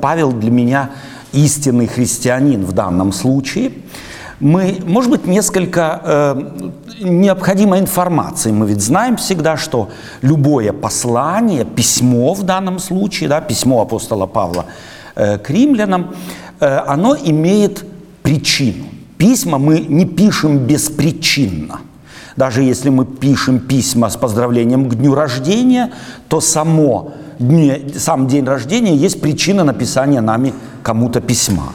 Павел для меня истинный христианин в данном случае. Мы, может быть, несколько э, необходимой информации. Мы ведь знаем всегда, что любое послание, письмо в данном случае, да, письмо апостола Павла э, к римлянам, э, оно имеет причину. Письма мы не пишем беспричинно. Даже если мы пишем письма с поздравлением к дню рождения, то само дне, сам день рождения есть причина написания нами кому-то письма.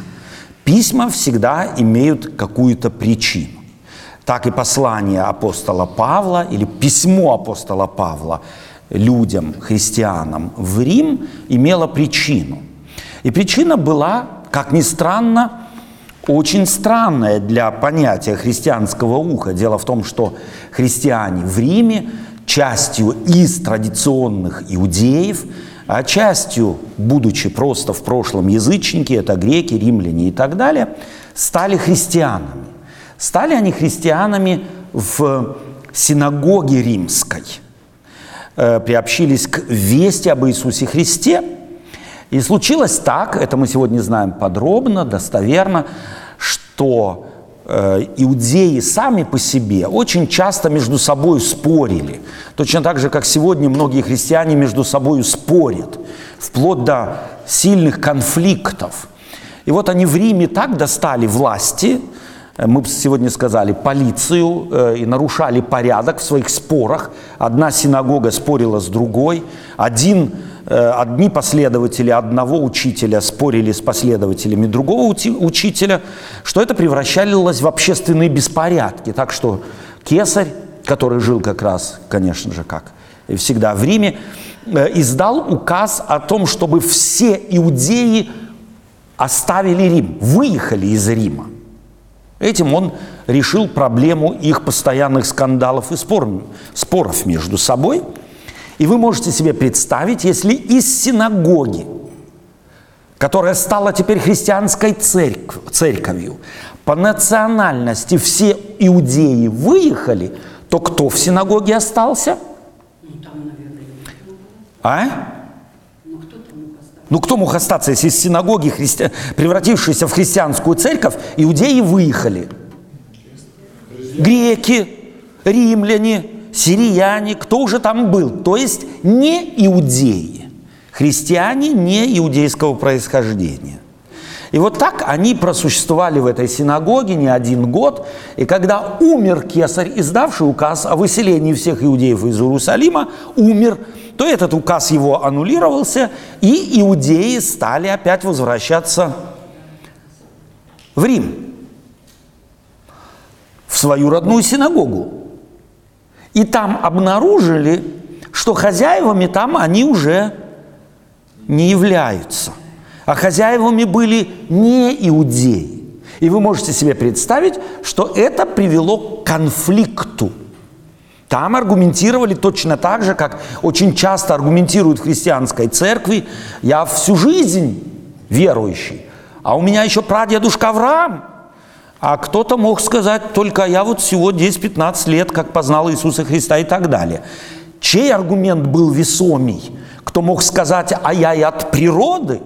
Письма всегда имеют какую-то причину. Так и послание апостола Павла или письмо апостола Павла людям, христианам в Рим имело причину. И причина была, как ни странно, очень странная для понятия христианского уха. Дело в том, что христиане в Риме частью из традиционных иудеев, а частью, будучи просто в прошлом язычники, это греки, римляне и так далее, стали христианами. Стали они христианами в синагоге римской, э, приобщились к вести об Иисусе Христе. И случилось так, это мы сегодня знаем подробно, достоверно, что Э, иудеи сами по себе очень часто между собой спорили. Точно так же, как сегодня многие христиане между собой спорят, вплоть до сильных конфликтов. И вот они в Риме так достали власти, э, мы сегодня сказали, полицию, э, и нарушали порядок в своих спорах. Одна синагога спорила с другой, один одни последователи одного учителя спорили с последователями другого учителя, что это превращалось в общественные беспорядки. Так что кесарь, который жил как раз, конечно же, как всегда в Риме, э, издал указ о том, чтобы все иудеи оставили Рим, выехали из Рима. Этим он решил проблему их постоянных скандалов и споров между собой – и вы можете себе представить, если из синагоги, которая стала теперь христианской церкв, церковью, по национальности все иудеи выехали, то кто в синагоге остался? А? Ну кто, ну, кто мог остаться, если из синагоги, христи... превратившейся в христианскую церковь, иудеи выехали? Греки, римляне, сирияне, кто уже там был, то есть не иудеи, христиане не иудейского происхождения. И вот так они просуществовали в этой синагоге не один год. И когда умер кесарь, издавший указ о выселении всех иудеев из Иерусалима, умер, то этот указ его аннулировался, и иудеи стали опять возвращаться в Рим, в свою родную синагогу. И там обнаружили, что хозяевами там они уже не являются. А хозяевами были не иудеи. И вы можете себе представить, что это привело к конфликту. Там аргументировали точно так же, как очень часто аргументируют в христианской церкви. Я всю жизнь верующий, а у меня еще прадедушка Авраам – а кто-то мог сказать, только я вот всего 10-15 лет, как познал Иисуса Христа и так далее. Чей аргумент был весомей? Кто мог сказать, а я и от природы?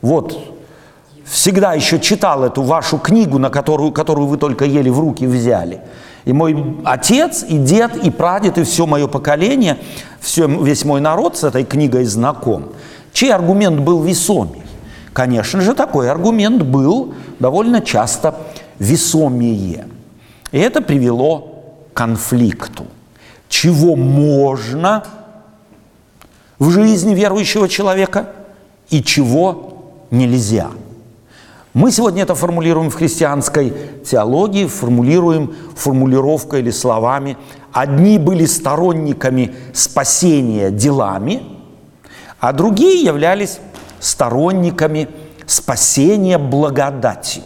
Вот, всегда еще читал эту вашу книгу, на которую, которую вы только еле в руки взяли. И мой отец, и дед, и прадед, и все мое поколение, все, весь мой народ с этой книгой знаком. Чей аргумент был весомей? Конечно же, такой аргумент был довольно часто весомее. И это привело к конфликту. Чего можно в жизни верующего человека и чего нельзя. Мы сегодня это формулируем в христианской теологии, формулируем формулировкой или словами. Одни были сторонниками спасения делами, а другие являлись сторонниками спасения благодатью.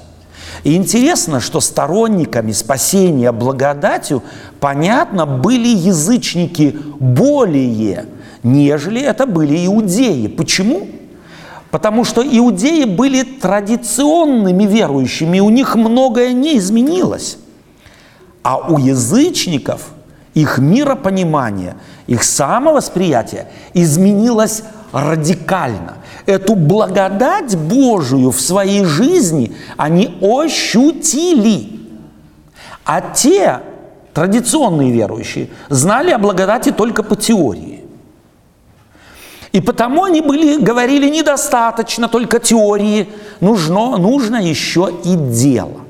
И интересно, что сторонниками спасения благодатью, понятно, были язычники более, нежели это были иудеи. Почему? Потому что иудеи были традиционными верующими, у них многое не изменилось. А у язычников их миропонимание, их самовосприятие изменилось радикально. Эту благодать Божию в своей жизни они ощутили. А те традиционные верующие знали о благодати только по теории. И потому они были, говорили, недостаточно только теории, нужно, нужно еще и дело.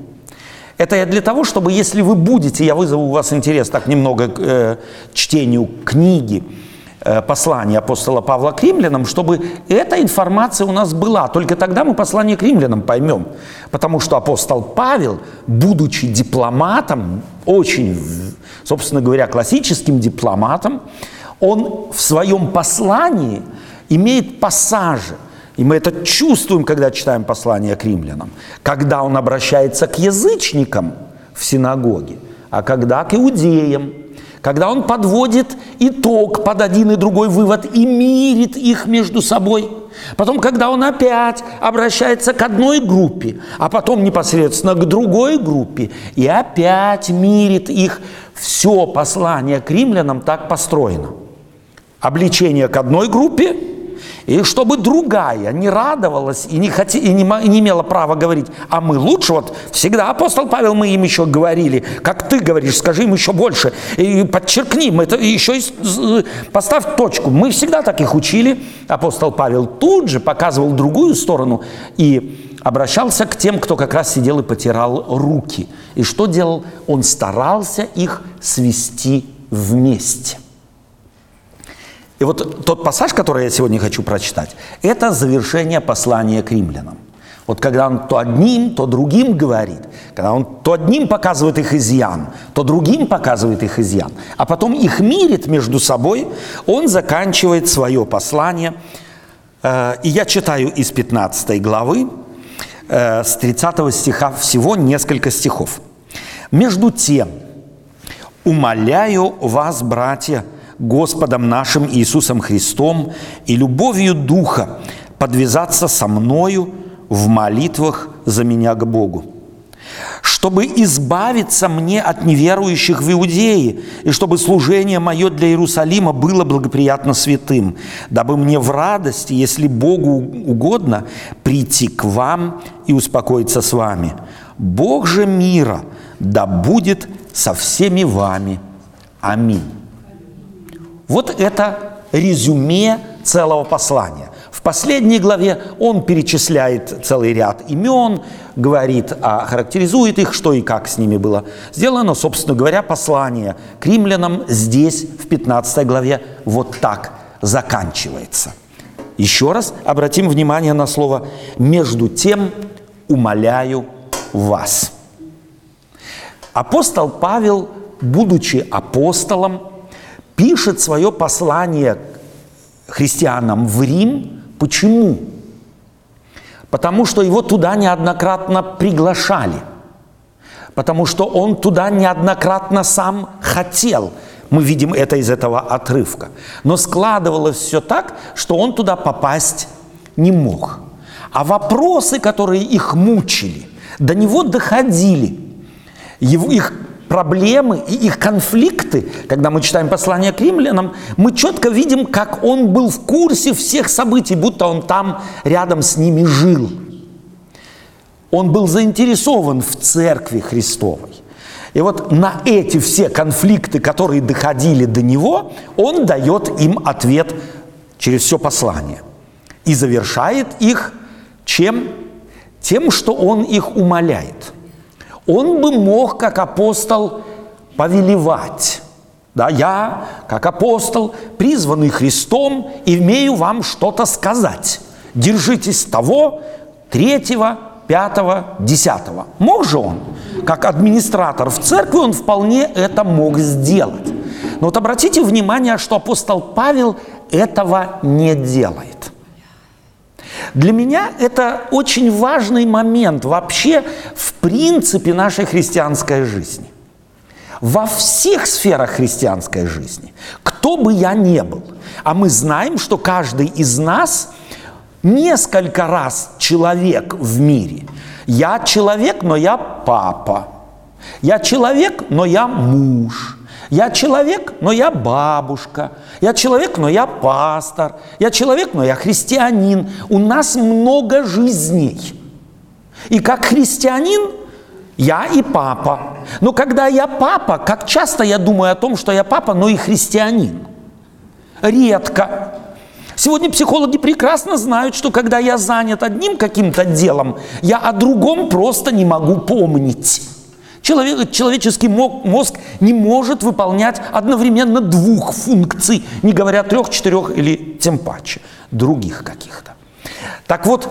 Это я для того, чтобы если вы будете, я вызову у вас интерес так немного к э, чтению книги, э, послания апостола Павла к римлянам, чтобы эта информация у нас была. Только тогда мы послание к римлянам поймем. Потому что апостол Павел, будучи дипломатом, очень, собственно говоря, классическим дипломатом, он в своем послании имеет пассажи – и мы это чувствуем, когда читаем послание к римлянам. Когда он обращается к язычникам в синагоге, а когда к иудеям. Когда он подводит итог под один и другой вывод и мирит их между собой. Потом, когда он опять обращается к одной группе, а потом непосредственно к другой группе, и опять мирит их. Все послание к римлянам так построено. Обличение к одной группе – и чтобы другая не радовалась и не, хоти, и не, и не имела права говорить, а мы лучше, вот всегда апостол Павел, мы им еще говорили, как ты говоришь, скажи им еще больше, и подчеркни, мы это еще и поставь точку. Мы всегда так их учили. Апостол Павел тут же показывал другую сторону и обращался к тем, кто как раз сидел и потирал руки. И что делал? Он старался их свести вместе – и вот тот пассаж, который я сегодня хочу прочитать, это завершение послания к римлянам. Вот когда он то одним, то другим говорит, когда он то одним показывает их изъян, то другим показывает их изъян, а потом их мирит между собой, он заканчивает свое послание. Э, и я читаю из 15 главы, э, с 30 стиха всего несколько стихов. «Между тем, умоляю вас, братья, Господом нашим Иисусом Христом и любовью Духа подвязаться со мною в молитвах за меня к Богу, чтобы избавиться мне от неверующих в Иудее, и чтобы служение мое для Иерусалима было благоприятно святым, дабы мне в радости, если Богу угодно, прийти к вам и успокоиться с вами. Бог же мира да будет со всеми вами. Аминь. Вот это резюме целого послания. В последней главе он перечисляет целый ряд имен, говорит, а характеризует их, что и как с ними было сделано. Собственно говоря, послание к римлянам здесь, в 15 главе, вот так заканчивается. Еще раз обратим внимание на слово «между тем умоляю вас». Апостол Павел, будучи апостолом, пишет свое послание христианам в Рим. Почему? Потому что его туда неоднократно приглашали. Потому что он туда неоднократно сам хотел. Мы видим это из этого отрывка. Но складывалось все так, что он туда попасть не мог. А вопросы, которые их мучили, до него доходили. Его, их проблемы и их конфликты, когда мы читаем послание к римлянам, мы четко видим, как он был в курсе всех событий, будто он там рядом с ними жил. Он был заинтересован в церкви Христовой. И вот на эти все конфликты, которые доходили до него, он дает им ответ через все послание. И завершает их чем? Тем, что он их умоляет – он бы мог, как апостол, повелевать. Да, я, как апостол, призванный Христом, имею вам что-то сказать. Держитесь того, третьего, пятого, десятого. Мог же он? Как администратор в церкви он вполне это мог сделать. Но вот обратите внимание, что апостол Павел этого не делает – для меня это очень важный момент вообще в принципе нашей христианской жизни. Во всех сферах христианской жизни, кто бы я ни был, а мы знаем, что каждый из нас несколько раз человек в мире. Я человек, но я папа. Я человек, но я муж. Я человек, но я бабушка. Я человек, но я пастор. Я человек, но я христианин. У нас много жизней. И как христианин я и папа. Но когда я папа, как часто я думаю о том, что я папа, но и христианин? Редко. Сегодня психологи прекрасно знают, что когда я занят одним каким-то делом, я о другом просто не могу помнить. Человек, человеческий мозг не может выполнять одновременно двух функций, не говоря трех, четырех или тем паче других каких-то. Так вот,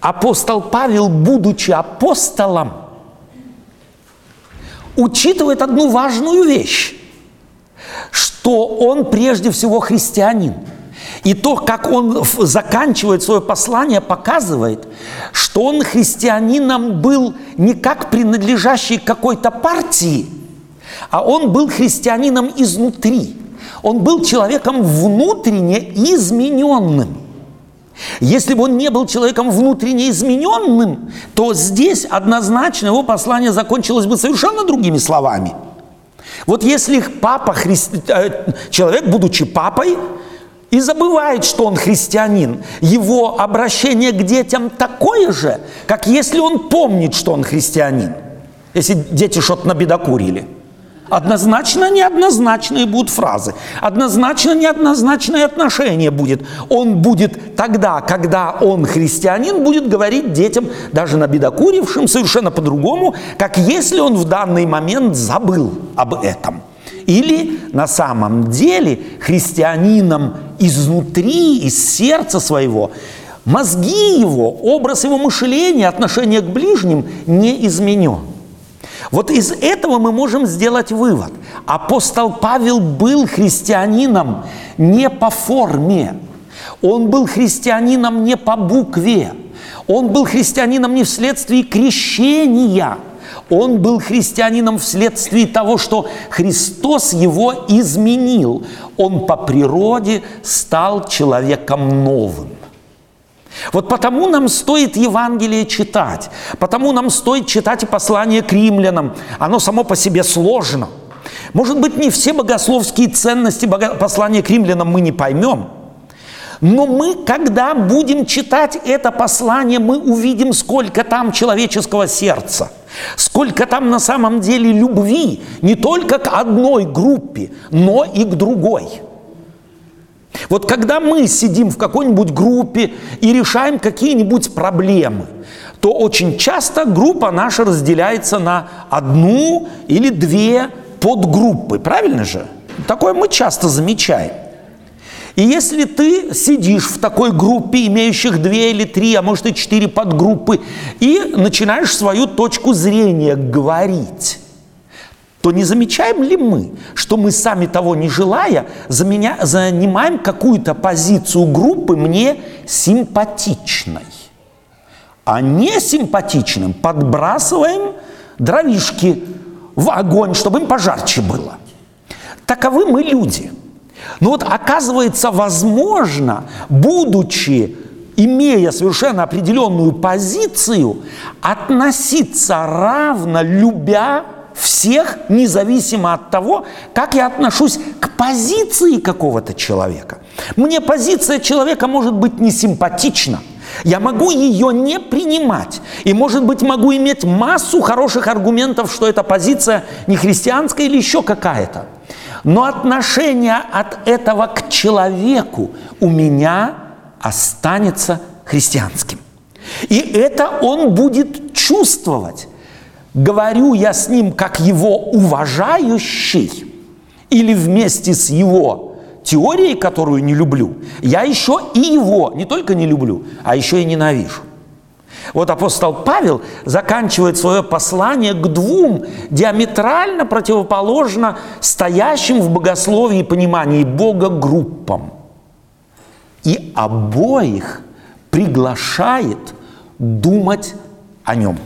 апостол Павел, будучи апостолом, учитывает одну важную вещь, что он прежде всего христианин – и то, как он заканчивает свое послание, показывает, что он христианином был не как принадлежащий какой-то партии, а он был христианином изнутри. Он был человеком внутренне измененным. Если бы он не был человеком внутренне измененным, то здесь однозначно его послание закончилось бы совершенно другими словами. Вот если папа, христи... Э, человек, будучи папой, и забывает, что он христианин. Его обращение к детям такое же, как если он помнит, что он христианин. Если дети что-то набедокурили. Однозначно неоднозначные будут фразы. Однозначно неоднозначное отношение будет. Он будет тогда, когда он христианин, будет говорить детям, даже набедокурившим, совершенно по-другому, как если он в данный момент забыл об этом. Или на самом деле христианином изнутри, из сердца своего, мозги его, образ его мышления, отношение к ближним не изменен. Вот из этого мы можем сделать вывод. Апостол Павел был христианином не по форме, он был христианином не по букве, он был христианином не вследствие крещения – он был христианином вследствие того, что Христос его изменил. Он по природе стал человеком новым. Вот потому нам стоит Евангелие читать, потому нам стоит читать и послание к римлянам. Оно само по себе сложно. Может быть, не все богословские ценности послания к римлянам мы не поймем – но мы, когда будем читать это послание, мы увидим, сколько там человеческого сердца, сколько там на самом деле любви не только к одной группе, но и к другой. Вот когда мы сидим в какой-нибудь группе и решаем какие-нибудь проблемы, то очень часто группа наша разделяется на одну или две подгруппы. Правильно же? Такое мы часто замечаем. И если ты сидишь в такой группе, имеющих две или три, а может и четыре подгруппы, и начинаешь свою точку зрения говорить, то не замечаем ли мы, что мы сами того не желая, заменя, занимаем какую-то позицию группы мне симпатичной, а не симпатичным подбрасываем дровишки в огонь, чтобы им пожарче было. Таковы мы люди – но вот оказывается, возможно, будучи, имея совершенно определенную позицию, относиться равно, любя всех, независимо от того, как я отношусь к позиции какого-то человека. Мне позиция человека может быть не симпатична. Я могу ее не принимать. И, может быть, могу иметь массу хороших аргументов, что эта позиция не христианская или еще какая-то. Но отношение от этого к человеку у меня останется христианским. И это он будет чувствовать. Говорю я с ним как его уважающий или вместе с его теорией, которую не люблю, я еще и его не только не люблю, а еще и ненавижу. Вот апостол Павел заканчивает свое послание к двум диаметрально противоположно стоящим в богословии и понимании Бога группам. И обоих приглашает думать о нем.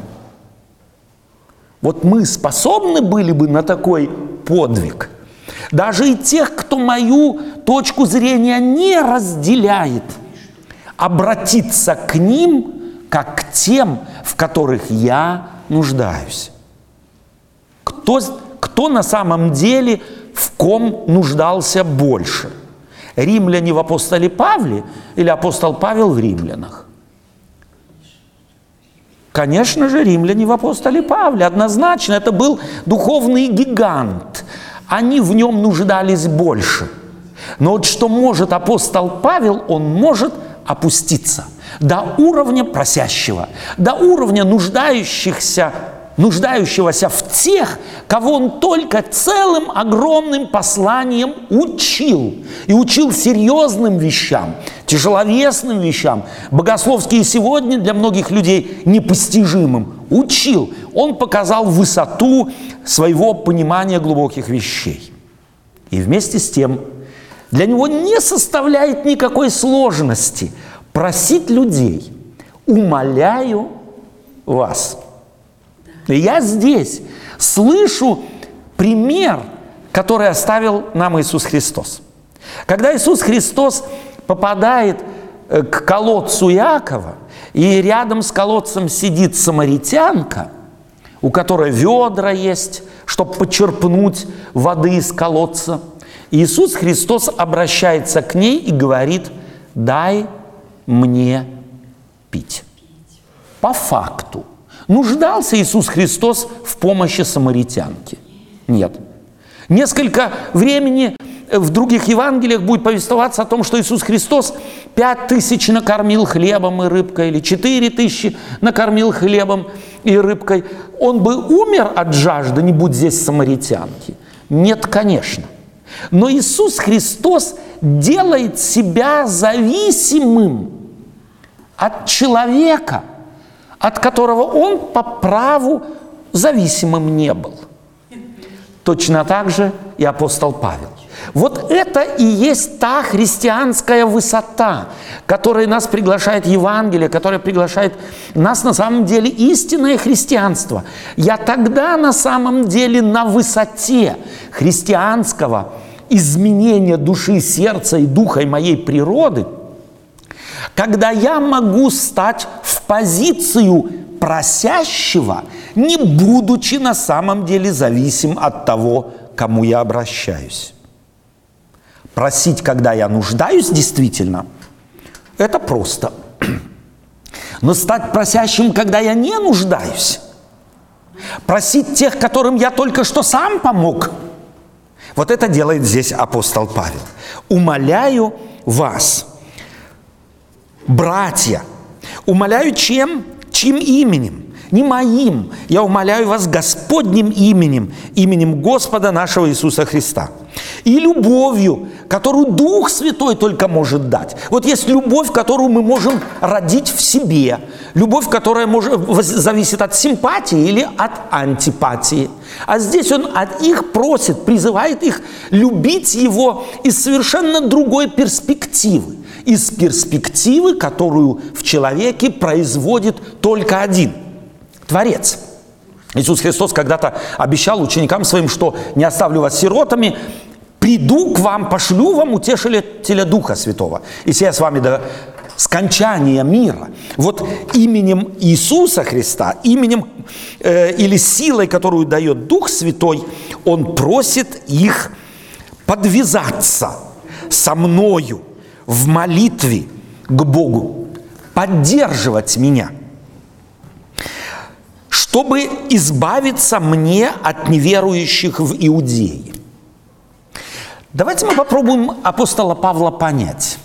Вот мы способны были бы на такой подвиг. Даже и тех, кто мою точку зрения не разделяет, обратиться к ним – как к тем, в которых я нуждаюсь. Кто, кто на самом деле в ком нуждался больше. Римляне в апостоле Павле или апостол Павел в римлянах? Конечно же, римляне в апостоле Павле, однозначно, это был духовный гигант. Они в нем нуждались больше. Но вот что может апостол Павел, он может опуститься до уровня просящего, до уровня нуждающихся нуждающегося в тех, кого он только целым огромным посланием учил. И учил серьезным вещам, тяжеловесным вещам, богословские сегодня для многих людей непостижимым. Учил. Он показал высоту своего понимания глубоких вещей. И вместе с тем для него не составляет никакой сложности просить людей, умоляю вас – я здесь слышу пример, который оставил нам Иисус Христос. Когда Иисус Христос попадает э, к колодцу Иакова, и рядом с колодцем сидит самаритянка, у которой ведра есть, чтобы почерпнуть воды из колодца. Иисус Христос обращается к ней и говорит, дай мне пить. По факту – Нуждался Иисус Христос в помощи самаритянки? Нет. Несколько времени в других Евангелиях будет повествоваться о том, что Иисус Христос пять тысяч накормил хлебом и рыбкой, или четыре тысячи накормил хлебом и рыбкой. Он бы умер от жажды, не будь здесь самаритянки. Нет, конечно. Но Иисус Христос делает себя зависимым от человека – от которого он по праву зависимым не был. Точно так же и апостол Павел. Вот это и есть та христианская высота, которая нас приглашает Евангелие, которая приглашает нас на самом деле истинное христианство. Я тогда на самом деле на высоте христианского изменения души, сердца и духа и моей природы – когда я могу стать в позицию просящего, не будучи на самом деле зависим от того, кому я обращаюсь. Просить, когда я нуждаюсь действительно, это просто. Но стать просящим, когда я не нуждаюсь, просить тех, которым я только что сам помог, вот это делает здесь апостол Павел. Умоляю вас – братья, умоляю чем? Чьим именем? Не моим. Я умоляю вас Господним именем, именем Господа нашего Иисуса Христа. И любовью, которую Дух Святой только может дать. Вот есть любовь, которую мы можем родить в себе. Любовь, которая может, зависит от симпатии или от антипатии. А здесь он от их просит, призывает их любить его из совершенно другой перспективы из перспективы, которую в человеке производит только один – Творец. Иисус Христос когда-то обещал ученикам своим, что не оставлю вас сиротами, приду к вам, пошлю вам утешителя Духа Святого. И я с вами до скончания мира. Вот именем Иисуса Христа, именем э, или силой, которую дает Дух Святой, Он просит их подвязаться со мною в молитве к Богу, поддерживать меня, чтобы избавиться мне от неверующих в Иудее. Давайте мы попробуем апостола Павла понять.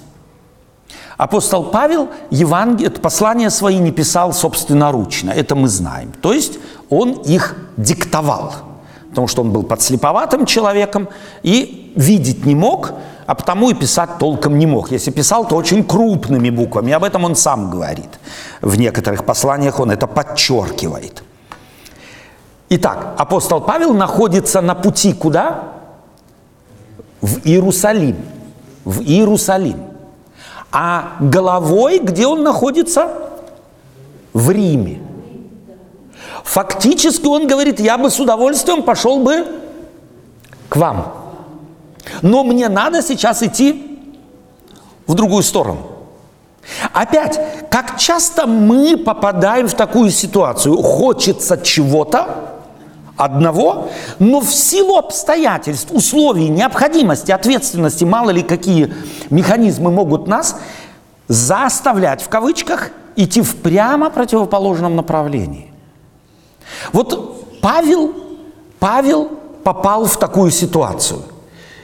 Апостол Павел Евангелие, послания свои не писал собственноручно, это мы знаем. То есть он их диктовал, потому что он был подслеповатым человеком и видеть не мог, а потому и писать толком не мог. Если писал, то очень крупными буквами. Об этом он сам говорит. В некоторых посланиях он это подчеркивает. Итак, апостол Павел находится на пути куда? В Иерусалим. В Иерусалим. А головой где он находится? В Риме. Фактически он говорит, я бы с удовольствием пошел бы к вам. Но мне надо сейчас идти в другую сторону. Опять, как часто мы попадаем в такую ситуацию? Хочется чего-то, одного, но в силу обстоятельств, условий, необходимости, ответственности, мало ли какие механизмы могут нас заставлять, в кавычках, идти в прямо противоположном направлении. Вот Павел, Павел попал в такую ситуацию.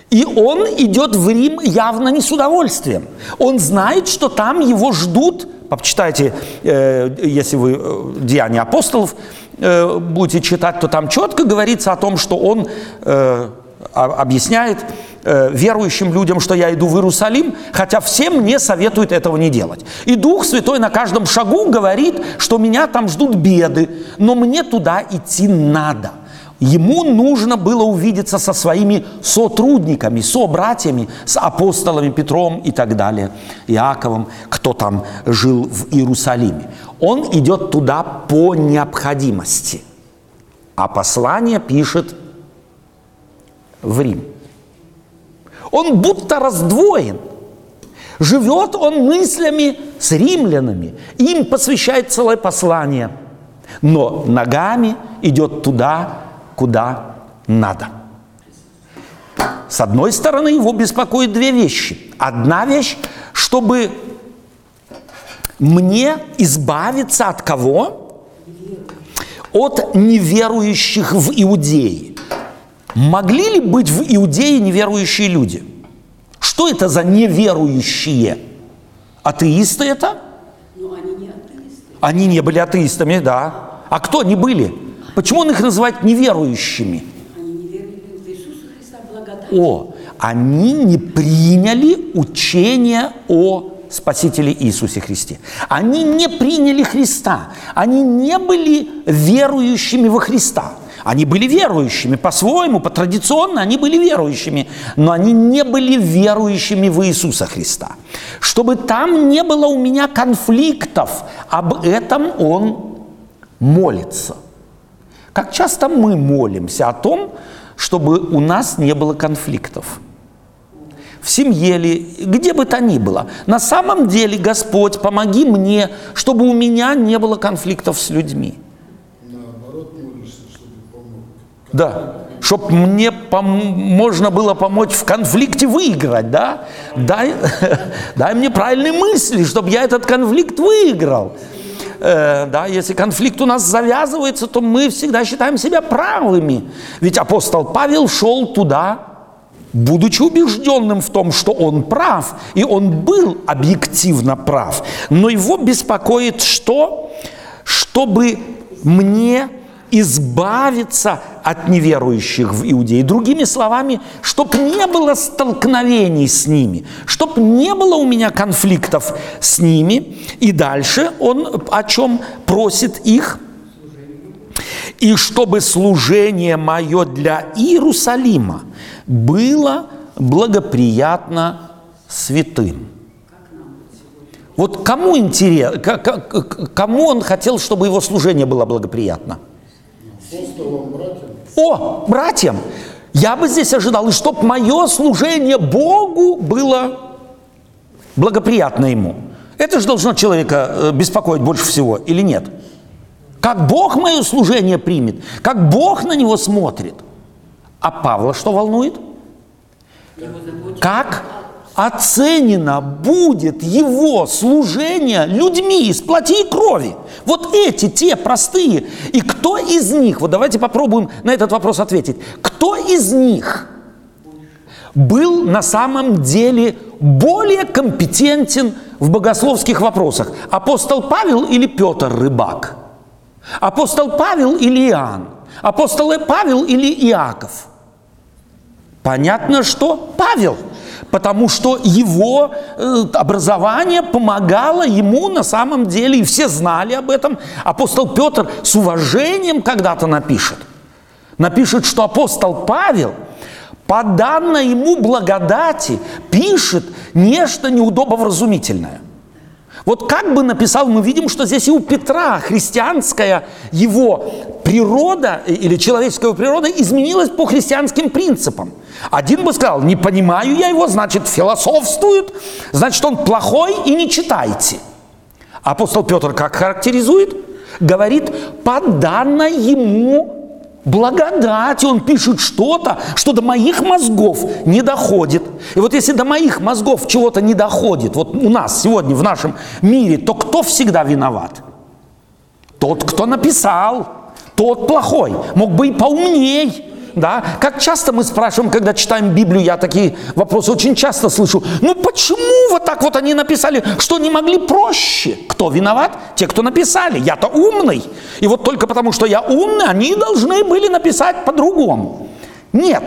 И он идет в Рим явно не с удовольствием. Он знает, что там его ждут. Почитайте, э, если вы э, Деяния апостолов э, будете читать, то там четко говорится о том, что он объясняет верующим людям, что я иду в Иерусалим, хотя всем мне советуют этого не делать. И Дух Святой на каждом шагу говорит, что меня там ждут беды, но мне туда идти надо – Ему нужно было увидеться со своими сотрудниками, собратьями, с апостолами Петром и так далее, Иаковом, кто там жил в Иерусалиме. Он идет туда по необходимости, а послание пишет в Рим. Он будто раздвоен. Живет он мыслями с римлянами. Им посвящает целое послание. Но ногами идет туда, куда надо. С одной стороны, его беспокоит две вещи. Одна вещь, чтобы мне избавиться от кого? От неверующих в Иудее. Могли ли быть в Иудее неверующие люди? Что это за неверующие? Атеисты это? Но они не атеисты. Они не были атеистами, да. А кто они были? Почему он их называет неверующими? Они не верили в Иисуса Христа благодать. О, они не приняли учение о Спасителе Иисусе Христе. Они не приняли Христа. Они не были верующими во Христа. Они были верующими по-своему, по традиционно они были верующими, но они не были верующими в Иисуса Христа. Чтобы там не было у меня конфликтов, об этом он молится – как часто мы молимся о том, чтобы у нас не было конфликтов? В семье ли, где бы то ни было. На самом деле, Господь, помоги мне, чтобы у меня не было конфликтов с людьми. Наоборот, молишься, чтобы помог. Да, чтобы мне пом- можно было помочь в конфликте выиграть, да? Дай, дай мне правильные мысли, чтобы я этот конфликт выиграл. Э, да, если конфликт у нас завязывается, то мы всегда считаем себя правыми. Ведь апостол Павел шел туда, будучи убежденным в том, что он прав, и он был объективно прав. Но его беспокоит что? Чтобы мне избавиться от неверующих в Иудее. Другими словами, чтоб не было столкновений с ними, чтоб не было у меня конфликтов с ними. И дальше он о чем просит их? И чтобы служение мое для Иерусалима было благоприятно святым. Вот кому интересно, кому он хотел, чтобы его служение было благоприятно? Апостолам, братьям, О, братьям, я бы здесь ожидал, и чтобы мое служение Богу было благоприятно ему. Это же должно человека э, беспокоить больше всего, или нет? Как Бог мое служение примет, как Бог на него смотрит. А Павла что волнует? Как оценено будет его служение людьми из плоти и крови. Вот эти, те простые. И кто из них, вот давайте попробуем на этот вопрос ответить, кто из них был на самом деле более компетентен в богословских вопросах? Апостол Павел или Петр Рыбак? Апостол Павел или Иоанн? Апостол Павел или Иаков? Понятно, что Павел, потому что его э, образование помогало ему на самом деле, и все знали об этом. Апостол Петр с уважением когда-то напишет. Напишет, что апостол Павел по данной ему благодати пишет нечто неудобовразумительное. Вот как бы написал, мы видим, что здесь и у Петра христианская его природа или человеческая природа изменилась по христианским принципам. Один бы сказал, не понимаю я его, значит философствует, значит он плохой и не читайте. Апостол Петр как характеризует? Говорит, по данной ему благодать, он пишет что-то, что до моих мозгов не доходит. И вот если до моих мозгов чего-то не доходит, вот у нас сегодня в нашем мире, то кто всегда виноват? Тот, кто написал, тот плохой, мог бы и поумней. Да? Как часто мы спрашиваем, когда читаем Библию, я такие вопросы очень часто слышу. Ну почему вот так вот они написали, что не могли проще? Кто виноват? Те, кто написали. Я-то умный. И вот только потому, что я умный, они должны были написать по-другому. Нет,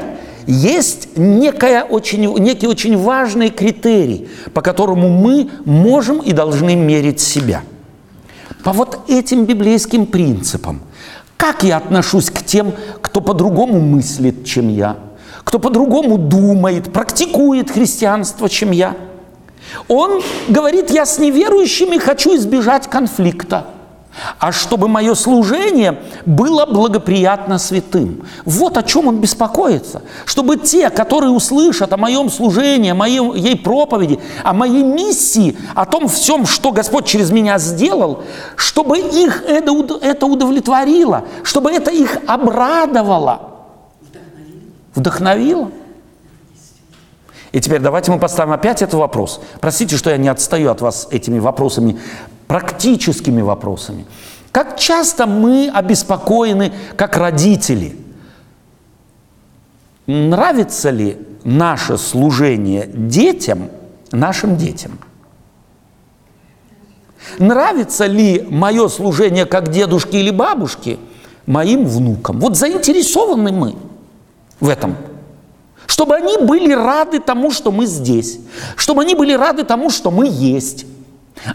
есть некая очень, некий очень важный критерий, по которому мы можем и должны мерить себя. По вот этим библейским принципам – как я отношусь к тем, кто по-другому мыслит, чем я, кто по-другому думает, практикует христианство, чем я? Он говорит, я с неверующими хочу избежать конфликта – а чтобы мое служение было благоприятно святым. Вот о чем он беспокоится. Чтобы те, которые услышат о моем служении, о моей проповеди, о моей миссии, о том всем, что Господь через меня сделал, чтобы их это, это удовлетворило, чтобы это их обрадовало. Вдохновило. И теперь давайте мы поставим опять этот вопрос. Простите, что я не отстаю от вас этими вопросами практическими вопросами. Как часто мы обеспокоены как родители? Нравится ли наше служение детям, нашим детям? Нравится ли мое служение как дедушки или бабушки моим внукам? Вот заинтересованы мы в этом. Чтобы они были рады тому, что мы здесь. Чтобы они были рады тому, что мы есть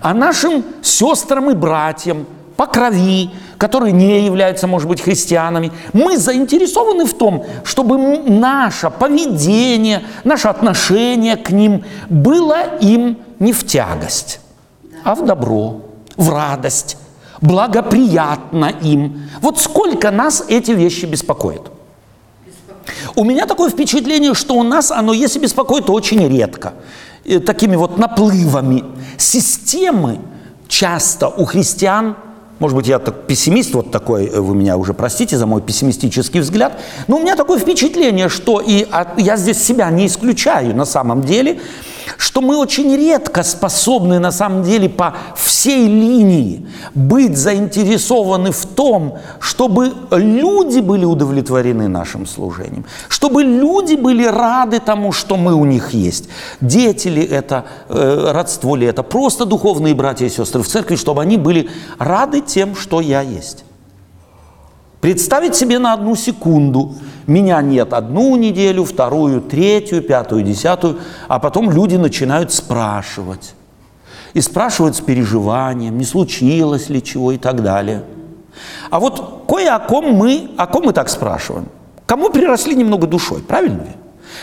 а нашим сестрам и братьям по крови, которые не являются, может быть, христианами, мы заинтересованы в том, чтобы наше поведение, наше отношение к ним было им не в тягость, а в добро, в радость, благоприятно им. Вот сколько нас эти вещи беспокоят. У меня такое впечатление, что у нас оно, если беспокоит, то очень редко. Э, такими вот наплывами. Системы часто у христиан, может быть, я так пессимист вот такой, э, вы меня уже простите за мой пессимистический взгляд, но у меня такое впечатление, что и я здесь себя не исключаю на самом деле, что мы очень редко способны на самом деле по всей линии быть заинтересованы в том, чтобы люди были удовлетворены нашим служением, чтобы люди были рады тому, что мы у них есть. Дети ли это, э, родство ли это, просто духовные братья и сестры в церкви, чтобы они были рады тем, что я есть. Представить себе на одну секунду, меня нет одну неделю, вторую, третью, пятую, десятую, а потом люди начинают спрашивать. И спрашивают с переживанием, не случилось ли чего и так далее. А вот кое о ком мы, о ком мы так спрашиваем? Кому приросли немного душой, правильно ли?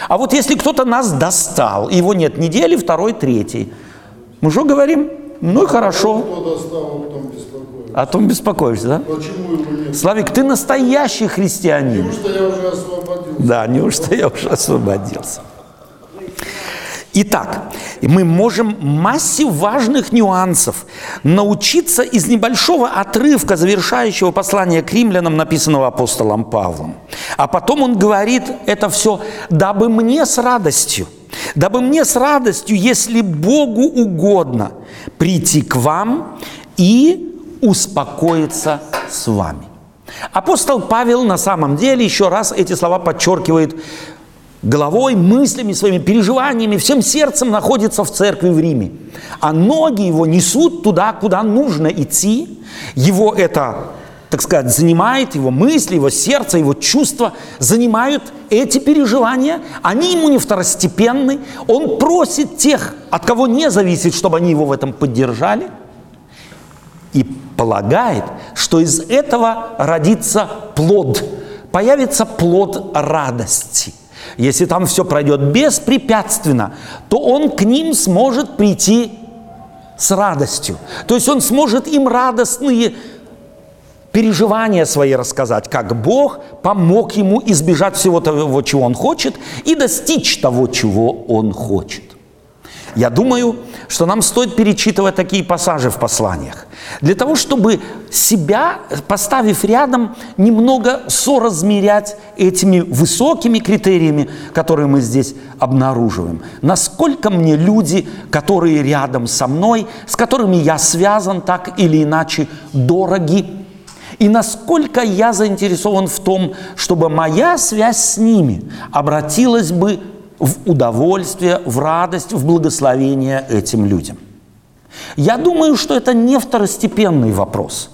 А вот если кто-то нас достал, его нет недели, второй, третий, мы что говорим? Ну и хорошо. Кто достал, потом беспокоится. О том беспокоишься, да? Почему его нет? Славик, ты настоящий христианин. Что я уже освободился. Да, неужто я уже освободился. Итак, мы можем массе важных нюансов научиться из небольшого отрывка завершающего послания к римлянам, написанного апостолом Павлом. А потом он говорит это все, дабы мне с радостью, дабы мне с радостью, если Богу угодно, прийти к вам и успокоиться с вами. Апостол Павел на самом деле еще раз эти слова подчеркивает головой, мыслями, своими переживаниями, всем сердцем находится в церкви в Риме. А ноги его несут туда, куда нужно идти. Его это, так сказать, занимает, его мысли, его сердце, его чувства занимают эти переживания. Они ему не второстепенны. Он просит тех, от кого не зависит, чтобы они его в этом поддержали. И полагает, что из этого родится плод, появится плод радости. Если там все пройдет беспрепятственно, то он к ним сможет прийти с радостью. То есть он сможет им радостные переживания свои рассказать, как Бог помог ему избежать всего того, чего он хочет, и достичь того, чего он хочет. Я думаю, что нам стоит перечитывать такие пассажи в посланиях, для того, чтобы себя, поставив рядом, немного соразмерять этими высокими критериями, которые мы здесь обнаруживаем. Насколько мне люди, которые рядом со мной, с которыми я связан так или иначе, дороги, и насколько я заинтересован в том, чтобы моя связь с ними обратилась бы в удовольствие, в радость, в благословение этим людям. Я думаю, что это не второстепенный вопрос.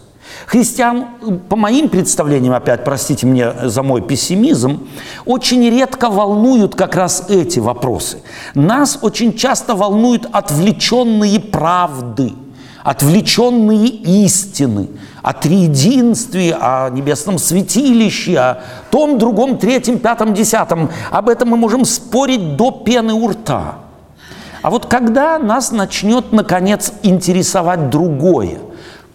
Христиан, по моим представлениям, опять простите мне за мой пессимизм, очень редко волнуют как раз эти вопросы. Нас очень часто волнуют отвлеченные правды – отвлеченные истины о триединстве, о небесном святилище, о том, другом, третьем, пятом, десятом. Об этом мы можем спорить до пены у рта. А вот когда нас начнет, наконец, интересовать другое,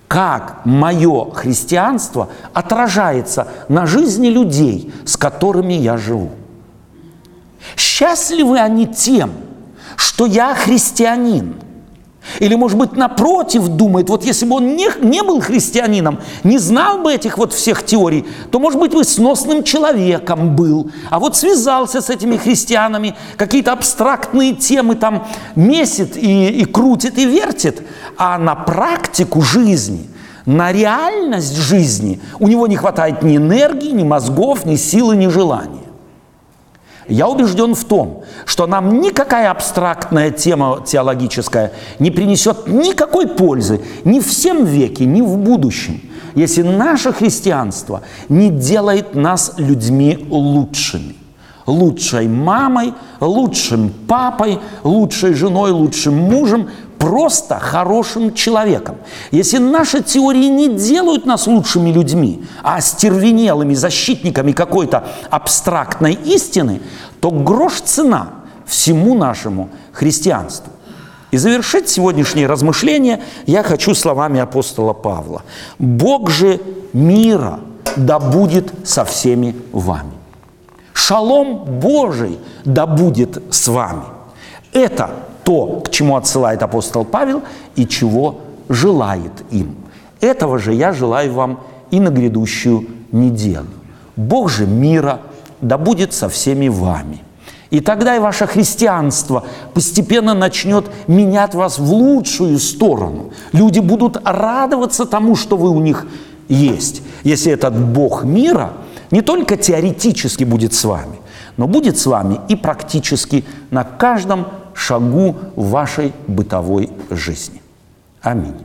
как мое христианство отражается на жизни людей, с которыми я живу. Счастливы они тем, что я христианин – или, может быть, напротив думает, вот если бы он не, не был христианином, не знал бы этих вот всех теорий, то, может быть, бы сносным человеком был. А вот связался с этими христианами, какие-то абстрактные темы там месит и, и крутит и вертит, а на практику жизни – на реальность жизни у него не хватает ни энергии, ни мозгов, ни силы, ни желания. Я убежден в том, что нам никакая абстрактная тема теологическая не принесет никакой пользы ни в всем веке, ни в будущем, если наше христианство не делает нас людьми лучшими. Лучшей мамой, лучшим папой, лучшей женой, лучшим мужем, просто хорошим человеком. Если наши теории не делают нас лучшими людьми, а стервенелыми защитниками какой-то абстрактной истины, то грош цена всему нашему христианству. И завершить сегодняшнее размышление я хочу словами апостола Павла. «Бог же мира да будет со всеми вами». Шалом Божий да будет с вами. Это то, к чему отсылает апостол Павел и чего желает им. Этого же я желаю вам и на грядущую неделю. Бог же мира да будет со всеми вами. И тогда и ваше христианство постепенно начнет менять вас в лучшую сторону. Люди будут радоваться тому, что вы у них есть. Если этот Бог мира не только теоретически будет с вами, но будет с вами и практически на каждом шагу вашей бытовой жизни. Аминь.